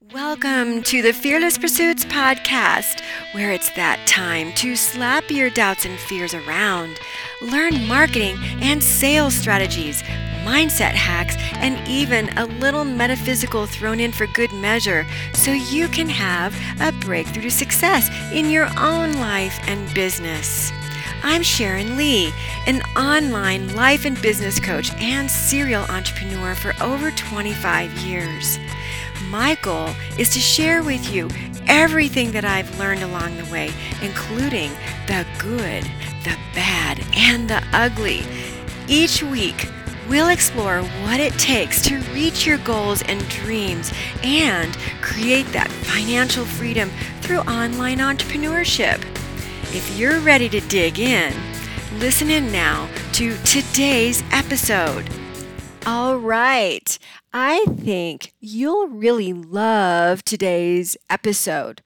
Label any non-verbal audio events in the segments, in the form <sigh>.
Welcome to the Fearless Pursuits podcast, where it's that time to slap your doubts and fears around, learn marketing and sales strategies, mindset hacks, and even a little metaphysical thrown in for good measure so you can have a breakthrough to success in your own life and business. I'm Sharon Lee, an online life and business coach and serial entrepreneur for over 25 years. My goal is to share with you everything that I've learned along the way, including the good, the bad, and the ugly. Each week, we'll explore what it takes to reach your goals and dreams and create that financial freedom through online entrepreneurship. If you're ready to dig in, listen in now to today's episode. All right. I think you'll really love today's episode.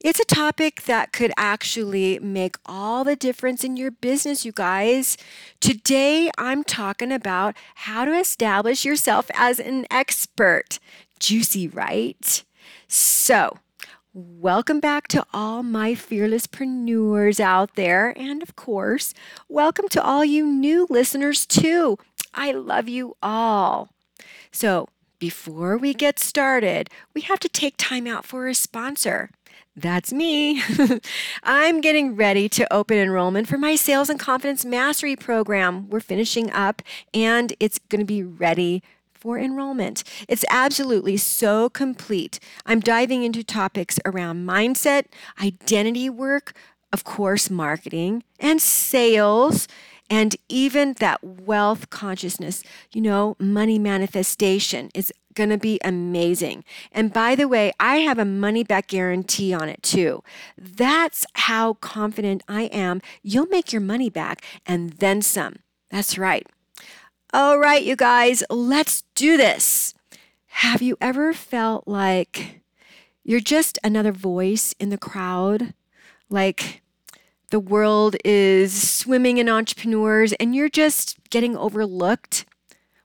It's a topic that could actually make all the difference in your business, you guys. Today, I'm talking about how to establish yourself as an expert. Juicy, right? So, Welcome back to all my fearless preneurs out there. And of course, welcome to all you new listeners, too. I love you all. So, before we get started, we have to take time out for a sponsor. That's me. <laughs> I'm getting ready to open enrollment for my Sales and Confidence Mastery program. We're finishing up and it's going to be ready for enrollment. It's absolutely so complete. I'm diving into topics around mindset, identity work, of course, marketing, and sales, and even that wealth consciousness, you know, money manifestation is going to be amazing. And by the way, I have a money back guarantee on it too. That's how confident I am you'll make your money back and then some. That's right. All right, you guys, let's do this. Have you ever felt like you're just another voice in the crowd? Like the world is swimming in entrepreneurs and you're just getting overlooked?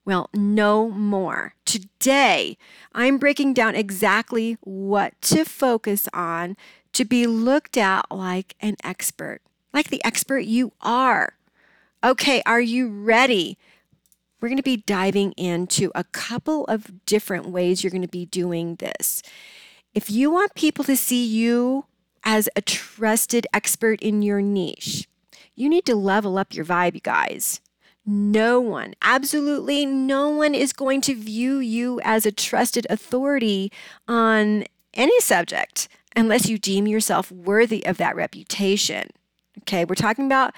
Well, no more. Today, I'm breaking down exactly what to focus on to be looked at like an expert, like the expert you are. Okay, are you ready? we're going to be diving into a couple of different ways you're going to be doing this. If you want people to see you as a trusted expert in your niche, you need to level up your vibe, you guys. No one, absolutely no one is going to view you as a trusted authority on any subject unless you deem yourself worthy of that reputation. Okay, we're talking about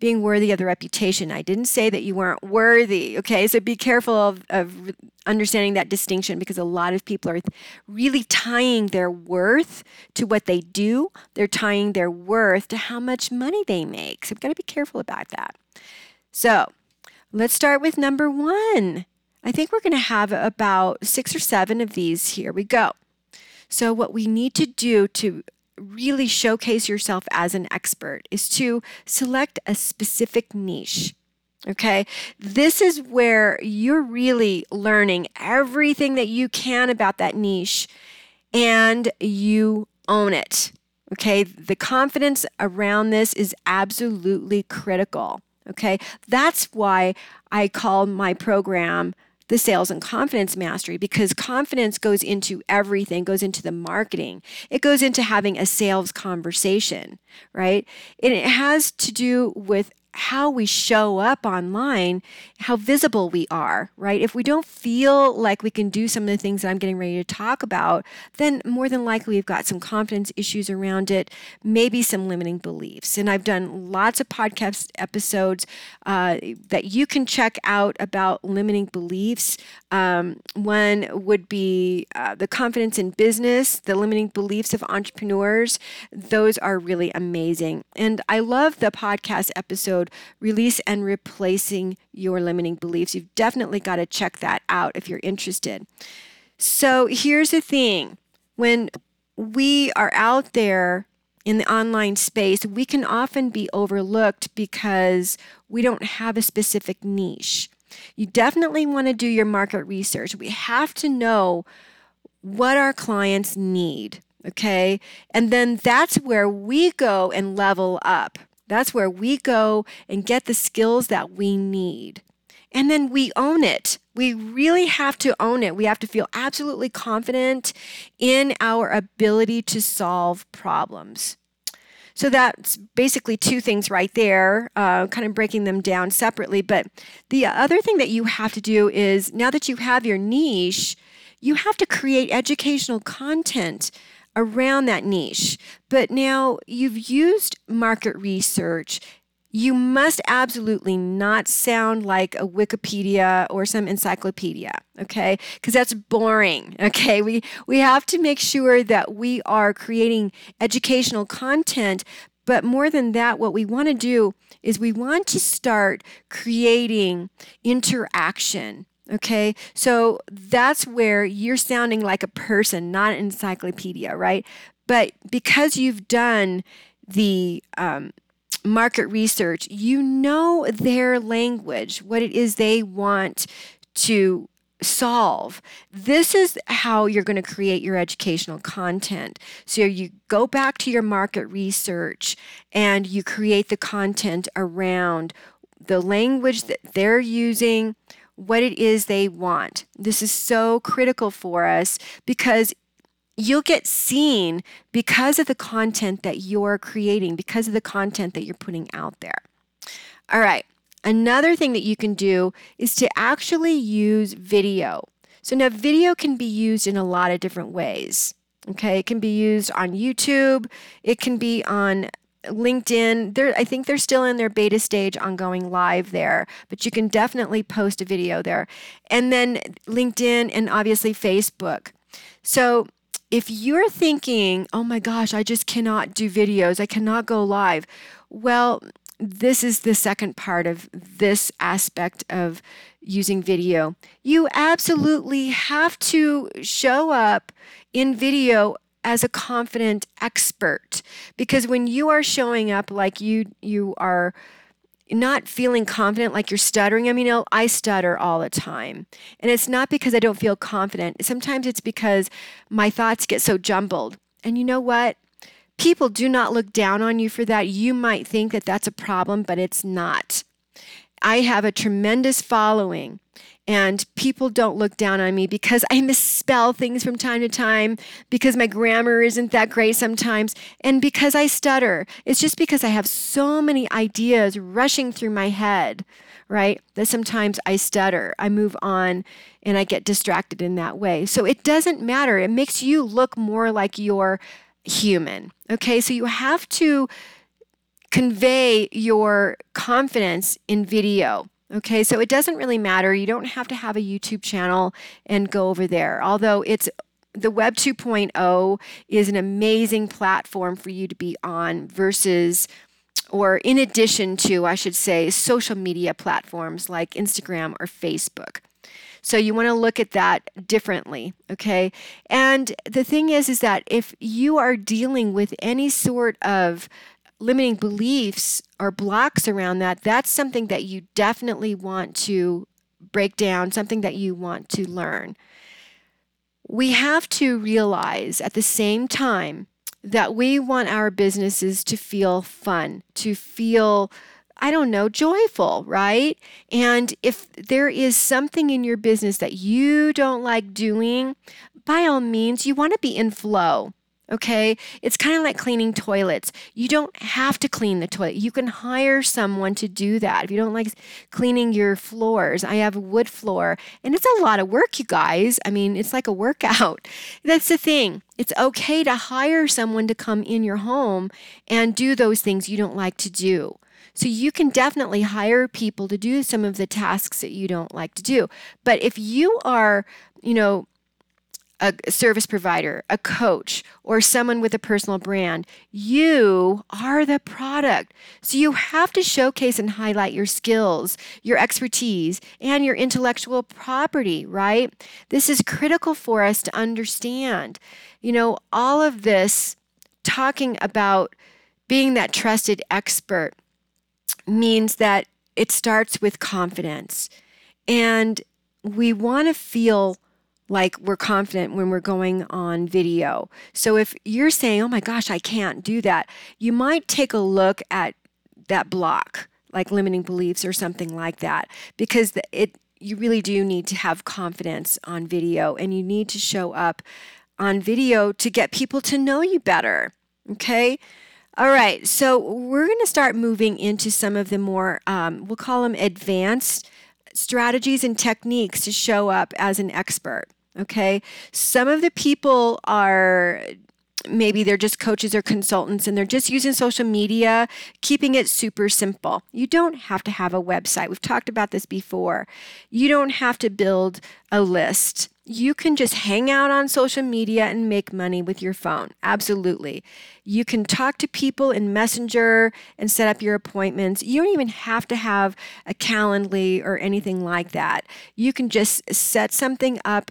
being worthy of the reputation. I didn't say that you weren't worthy. Okay, so be careful of, of understanding that distinction because a lot of people are really tying their worth to what they do. They're tying their worth to how much money they make. So we've got to be careful about that. So let's start with number one. I think we're going to have about six or seven of these. Here we go. So, what we need to do to really showcase yourself as an expert is to select a specific niche. Okay, this is where you're really learning everything that you can about that niche and you own it. Okay, the confidence around this is absolutely critical. Okay, that's why I call my program the sales and confidence mastery because confidence goes into everything, goes into the marketing. It goes into having a sales conversation, right? And it has to do with how we show up online, how visible we are, right? If we don't feel like we can do some of the things that I'm getting ready to talk about, then more than likely we've got some confidence issues around it, maybe some limiting beliefs. And I've done lots of podcast episodes uh, that you can check out about limiting beliefs. Um, one would be uh, the confidence in business, the limiting beliefs of entrepreneurs. Those are really amazing. And I love the podcast episode episode, Release and Replacing Your Limiting Beliefs. You've definitely got to check that out if you're interested. So here's the thing when we are out there in the online space, we can often be overlooked because we don't have a specific niche. You definitely want to do your market research. We have to know what our clients need. Okay. And then that's where we go and level up. That's where we go and get the skills that we need. And then we own it. We really have to own it. We have to feel absolutely confident in our ability to solve problems. So that's basically two things right there, uh, kind of breaking them down separately. But the other thing that you have to do is now that you have your niche, you have to create educational content around that niche. But now you've used market research. You must absolutely not sound like a Wikipedia or some encyclopedia, okay? Because that's boring, <laughs> okay? We we have to make sure that we are creating educational content, but more than that, what we want to do is we want to start creating interaction Okay, so that's where you're sounding like a person, not an encyclopedia, right? But because you've done the um, market research, you know their language, what it is they want to solve. This is how you're going to create your educational content. So you go back to your market research and you create the content around the language that they're using what it is they want. This is so critical for us because you'll get seen because of the content that you're creating, because of the content that you're putting out there. All right. Another thing that you can do is to actually use video. So now video can be used in a lot of different ways. Okay, it can be used on YouTube, it can be on LinkedIn, they're, I think they're still in their beta stage on going live there, but you can definitely post a video there. And then LinkedIn and obviously Facebook. So if you're thinking, oh my gosh, I just cannot do videos, I cannot go live, well, this is the second part of this aspect of using video. You absolutely have to show up in video as a confident expert. Because when you are showing up like you you are not feeling confident like you're stuttering i mean you know, i stutter all the time. And it's not because i don't feel confident. Sometimes it's because my thoughts get so jumbled. And you know what? People do not look down on you for that. You might think that that's a problem but it's not. I have a tremendous following and people don't look down on me because I misspell things from time to time, because my grammar isn't that great sometimes, and because I stutter. It's just because I have so many ideas rushing through my head, right? That sometimes I stutter. I move on and I get distracted in that way. So it doesn't matter. It makes you look more like you're human. Okay, so you have to convey your confidence in video. Okay, so it doesn't really matter. You don't have to have a YouTube channel and go over there. Although it's the Web 2.0 is an amazing platform for you to be on versus or in addition to, I should say, social media platforms like Instagram or Facebook. So you want to look at that differently, okay? And the thing is is that if you are dealing with any sort of limiting beliefs or blocks around that, that's something that you definitely want to break down, something that you want to learn. We have to realize at the same time that we want our businesses to feel fun, to feel, I don't know, joyful, right? And if there is something in your business that you don't like doing, by all means, you want to be in flow okay? It's kind of like cleaning toilets. You don't have to clean the toilet. You can hire someone to do that. If you don't like cleaning your floors, I have a wood floor, and it's a lot of work, you guys. I mean, it's like a workout. <laughs> That's the thing. It's okay to hire someone to come in your home and do those things you don't like to do. So you can definitely hire people to do some of the tasks that you don't like to do. But if you are, you know, a service provider, a coach, or someone with a personal brand. You are the product. So you have to showcase and highlight your skills, your expertise, and your intellectual property, right? This is critical for us to understand. You know, all of this talking about being that trusted expert means that it starts with confidence. And we want to feel like we're confident when we're going on video. So if you're saying, oh my gosh, I can't do that, you might take a look at that block, like limiting beliefs or something like that, because it you really do need to have confidence on video and you need to show up on video to get people to know you better. Okay. All right. So we're going to start moving into some of the more, um, we'll call them advanced strategies and techniques to show up as an expert. Okay. Some of the people are maybe they're just coaches or consultants and they're just using social media, keeping it super simple. You don't have to have a website. We've talked about this before. You don't have to build a list. You can just hang out on social media and make money with your phone. Absolutely. You can talk to people in Messenger and set up your appointments. You don't even have to have a Calendly or anything like that. You can just set something up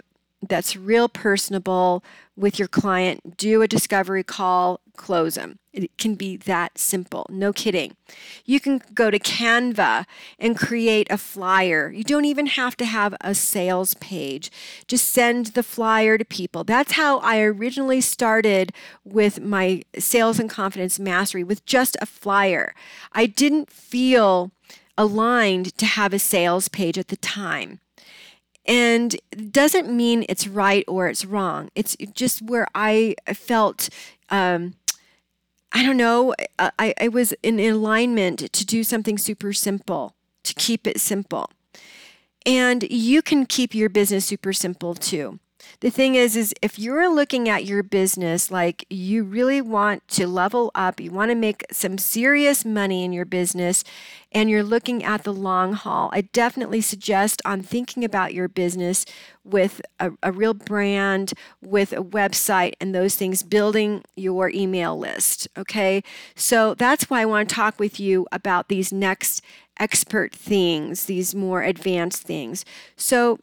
that's real personable with your client, do a discovery call, close them. It can be that simple. No kidding. You can go to Canva and create a flyer. You don't even have to have a sales page. Just send the flyer to people. That's how I originally started with my sales and confidence mastery with just a flyer. I didn't feel aligned to have a sales page at the time. And doesn't mean it's right or it's wrong. It's just where I felt, um, I don't know, I, I was in alignment to do something super simple, to keep it simple. And you can keep your business super simple too the thing is is if you're looking at your business like you really want to level up you want to make some serious money in your business and you're looking at the long haul i definitely suggest on thinking about your business with a, a real brand with a website and those things building your email list okay? So that's why i want to talk with you about these next expert things these more advanced things. So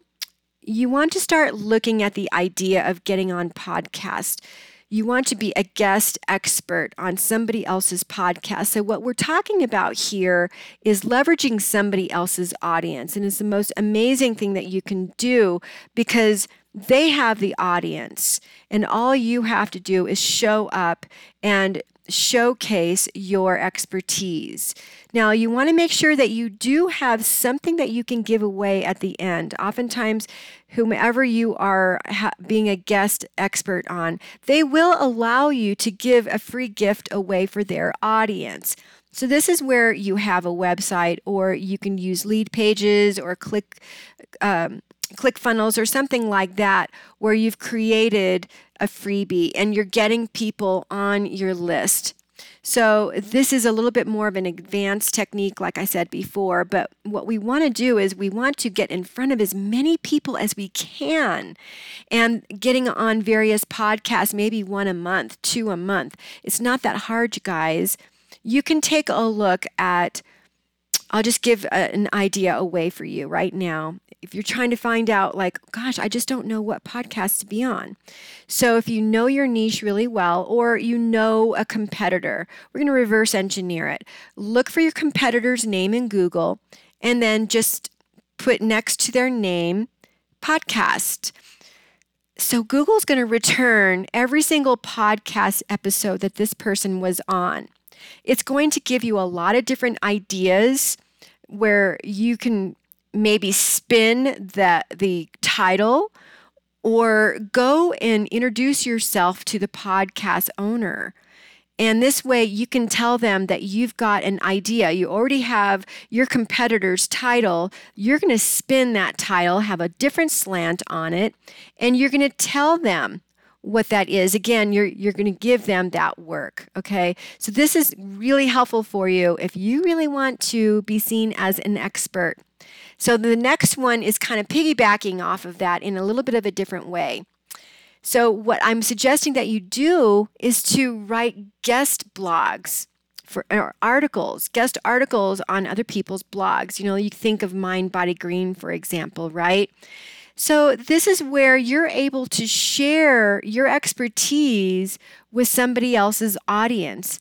you want to start looking at the idea of getting on podcast. You want to be a guest expert on somebody else's podcast. So, what we're talking about here is leveraging somebody else's audience. And it's the most amazing thing that you can do because they have the audience. And all you have to do is show up and showcase your expertise. Now, you want to make sure that you do have something that you can give away at the end. Oftentimes, whomever you are ha- being a guest expert on, they will allow you to give a free gift away for their audience. So, this is where you have a website, or you can use Leadpages or click. Um, ClickFunnels or something like that, where you've created a freebie and you're getting people on your list. So, this is a little bit more of an advanced technique, like I said before. But what we want to do is we want to get in front of as many people as we can and getting on various podcasts, maybe one a month, two a month. It's not that hard, you guys. You can take a look at I'll just give a, an idea away for you right now. If you're trying to find out, like, gosh, I just don't know what podcast to be on. So, if you know your niche really well, or you know a competitor, we're going to reverse engineer it. Look for your competitor's name in Google and then just put next to their name podcast. So, Google's going to return every single podcast episode that this person was on. It's going to give you a lot of different ideas where you can maybe spin the, the title or go and introduce yourself to the podcast owner. And this way, you can tell them that you've got an idea. You already have your competitor's title. You're going to spin that title, have a different slant on it, and you're going to tell them what that is. Again, you're you're going to give them that work, okay? So this is really helpful for you if you really want to be seen as an expert. So the next one is kind of piggybacking off of that in a little bit of a different way. So what I'm suggesting that you do is to write guest blogs for articles, guest articles on other people's blogs. You know, you think of Mind Body Green, for example, right? So, this is where you're able to share your expertise with somebody else's audience.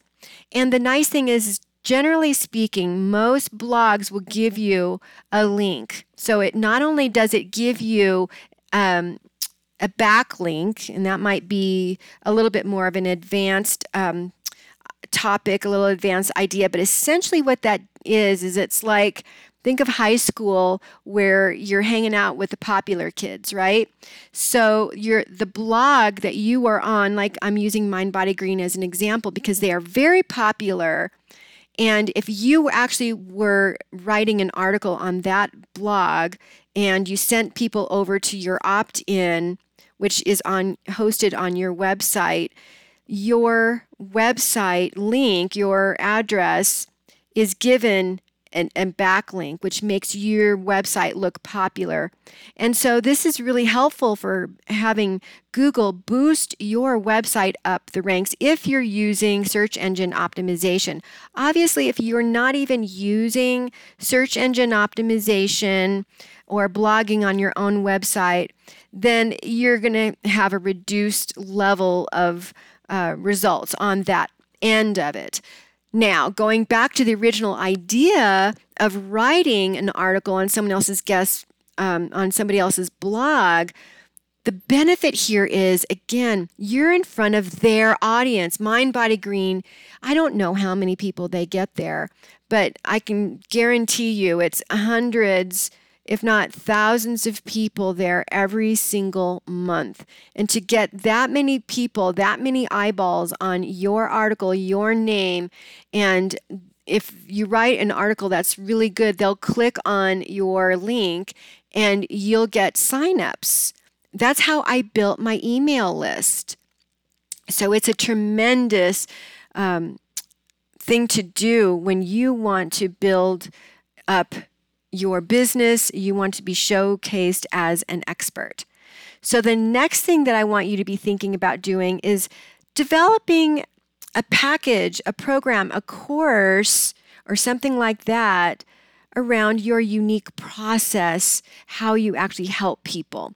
And the nice thing is, generally speaking, most blogs will give you a link. So, it not only does it give you um, a backlink, and that might be a little bit more of an advanced um, topic, a little advanced idea. But essentially, what that is, is it's like think of high school where you're hanging out with the popular kids, right? So you're the blog that you are on, like I'm using Mind Body Green as an example because they are very popular. And if you actually were writing an article on that blog and you sent people over to your opt in, which is on hosted on your website, your website link, your address is given and, and backlink, which makes your website look popular. And so this is really helpful for having Google boost your website up the ranks if you're using search engine optimization. Obviously, if you're not even using search engine optimization or blogging on your own website, then you're going to have a reduced level of uh, results on that end of it. Now, going back to the original idea of writing an article on someone else's guest, um, on somebody else's blog, the benefit here is again, you're in front of their audience. Mind Body Green, I don't know how many people they get there, but I can guarantee you it's hundreds if not thousands of people there every single month. And to get that many people, that many eyeballs on your article, your name, and if you write an article that's really good, they'll click on your link and you'll get signups. That's how I built my email list. So it's a tremendous um, thing to do when you want to build up your business, you want to be showcased as an expert. So, the next thing that I want you to be thinking about doing is developing a package, a program, a course, or something like that around your unique process, how you actually help people.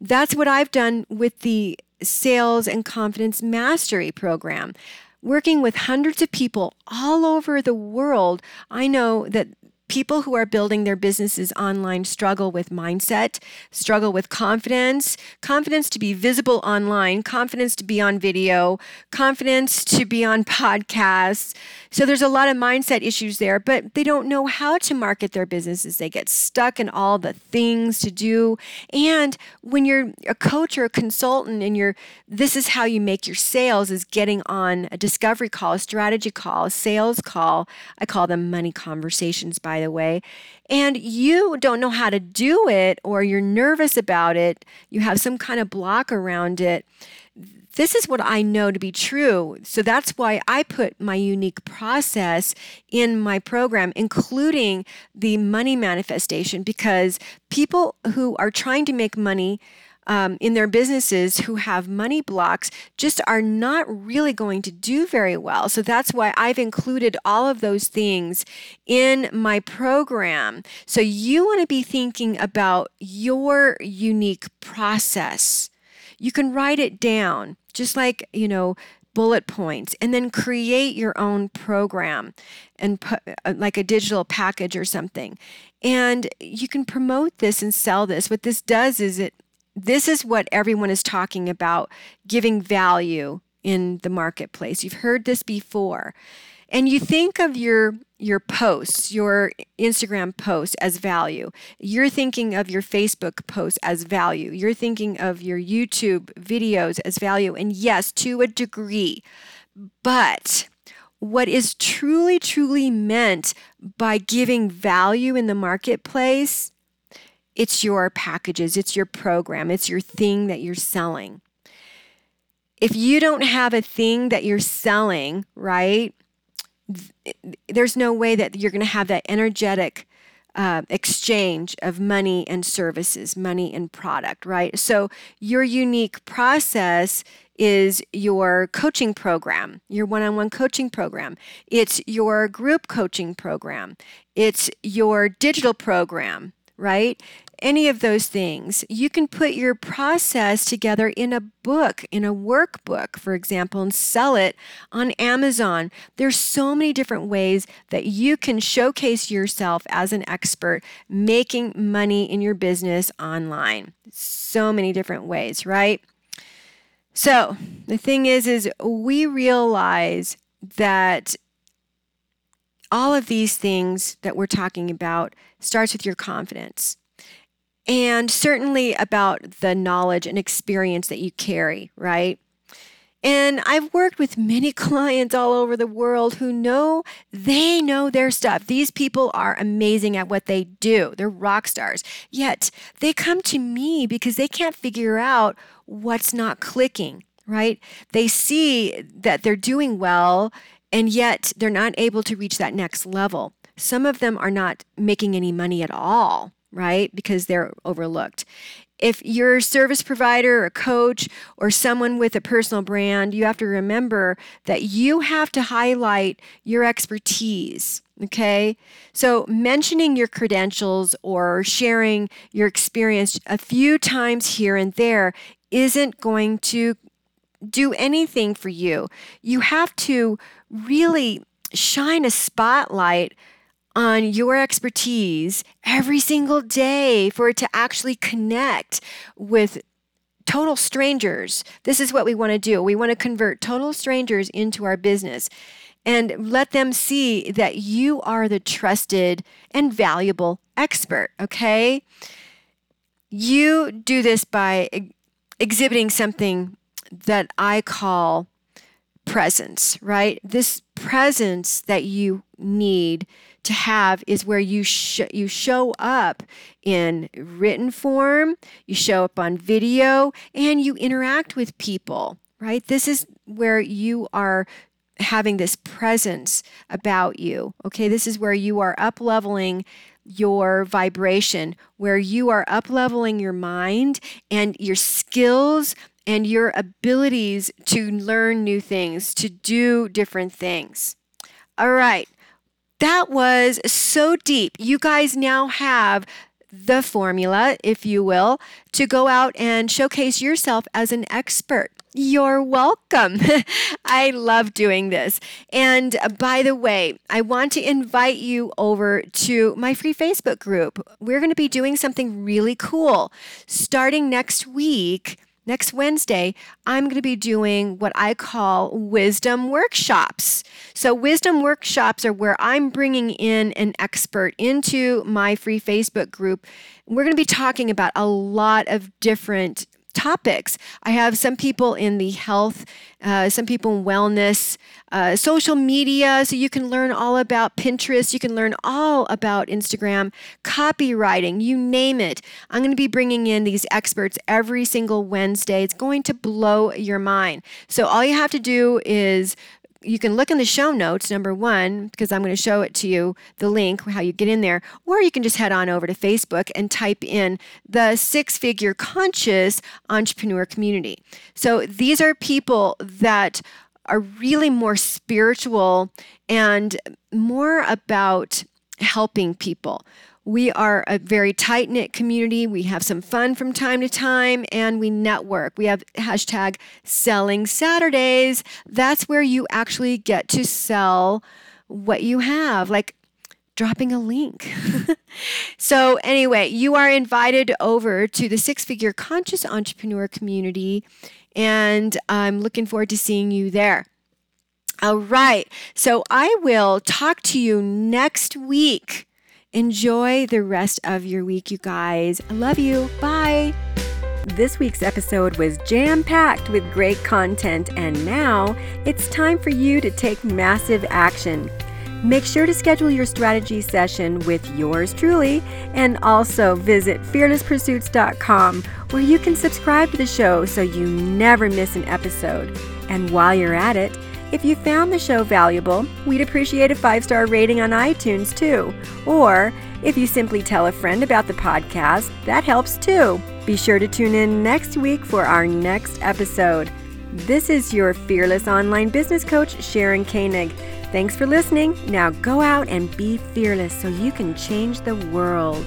That's what I've done with the Sales and Confidence Mastery program. Working with hundreds of people all over the world, I know that people who are building their businesses online struggle with mindset, struggle with confidence, confidence to be visible online, confidence to be on video, confidence to be on podcasts. So there's a lot of mindset issues there, but they don't know how to market their businesses. They get stuck in all the things to do. And when you're a coach or a consultant and you're this is how you make your sales is getting on a discovery call, a strategy call, a sales call. I call them money conversations by the way, and you don't know how to do it or you're nervous about it, you have some kind of block around it. This is what I know to be true. So that's why I put my unique process in my program, including the money manifestation, because people who are trying to make money um, in their businesses who have money blocks just are not really going to do very well. So that's why I've included all of those things in my program. So you want to be thinking about your unique process. You can write it down, just like, you know, bullet points and then create your own program and put uh, like a digital package or something and you can promote this and sell this what this does is it this is what everyone is talking about giving value in the marketplace. You've heard this before. And you think of your your posts, your Instagram posts as value. You're thinking of your Facebook posts as value. You're thinking of your YouTube videos as value. And yes, to a degree. But what is truly, truly meant by giving value in the marketplace it's your packages, it's your program, it's your thing that you're selling. If you don't have a thing that you're selling, right, there's no way that you're going to have that energetic uh, exchange of money and services, money and product, right? So, your unique process is your coaching program, your one on one coaching program, it's your group coaching program, it's your digital program, right? Any of those things. You can put your process together in a book, in a workbook, for example, and sell it on Amazon. There's so many different ways that you can showcase yourself as an expert making money in your business online. So many different ways, right? So, the thing is is we realize that all of these things that we're talking about starts with your confidence and certainly about the knowledge and experience that you carry, right? And I've worked with many <laughs> clients all over the world who know they know their stuff. These people are amazing at what they do. They're rock stars. Yet they come to me because they can't figure out what's not clicking, right? They see that they're doing well and yet they're not able to reach that next level. Some of them are not making any money at all, right? Because they're overlooked. If you're a service provider, a coach, or someone with a personal brand, you have to remember that you have to highlight your expertise. Okay. So mentioning your credentials or sharing your experience a few times here and there isn't going to do anything for you. You have to really shine a spotlight on your expertise every single day for it to actually connect with total strangers. This is what we want to do. We want to convert total strangers into our business and let them see that you are the trusted and valuable expert, okay? You do this by exhibiting something that I call presence, right? This presence that you need to have is where you sh- you show up in written form, you show up on video, and you interact with people, right? This is where you are having this presence about you. Okay, this is where you are up leveling your vibration, where you are up leveling your mind and your skills and your abilities to learn new things, to do different things. All right, that was so deep. You guys now have the formula, if you will, to go out and showcase yourself as an expert. You're welcome. <laughs> I love doing this. And uh, by the way, I want to invite you over to my free Facebook group. We're going to be doing something really cool starting next week next Wednesday, I'm going to be doing what I call wisdom workshops. So, wisdom workshops are where I'm bringing in an expert into my free Facebook group. We're going to be talking about a lot of different topics. I have some people in the health, uh, some people in wellness, uh, social media. So you can learn all about Pinterest. You can learn all about Instagram, copywriting, you name it. I'm going to be bringing in these experts every single Wednesday. It's going to blow your mind. So all you have to do is you can look in the show notes, number one, because I'm going to show it to you, the link, how you get in there, or you can just head on over to Facebook and type in the six figure conscious entrepreneur community. So these are people that are really more spiritual and more about helping people. We are a very tight knit community. We have some fun from time to time and we network. We have hashtag selling Saturdays. That's where you actually get to sell what you have, like dropping a link. <laughs> so, anyway, you are invited over to the six figure conscious entrepreneur community, and I'm looking forward to seeing you there. All right, so I will talk to you next week Enjoy the rest of your week, you guys. I love you. Bye. This week's episode was jam packed with great content, and now it's time for you to take massive action. Make sure to schedule your strategy session with yours truly and also visit fearlesspursuits.com where you can subscribe to the show so you never miss an episode. And while you're at it, if you found the show valuable, we'd appreciate a five star rating on iTunes too. Or if you simply tell a friend about the podcast, that helps too. Be sure to tune in next week for our next episode. This is your fearless online business coach, Sharon Koenig. Thanks for listening. Now go out and be fearless so you can change the world.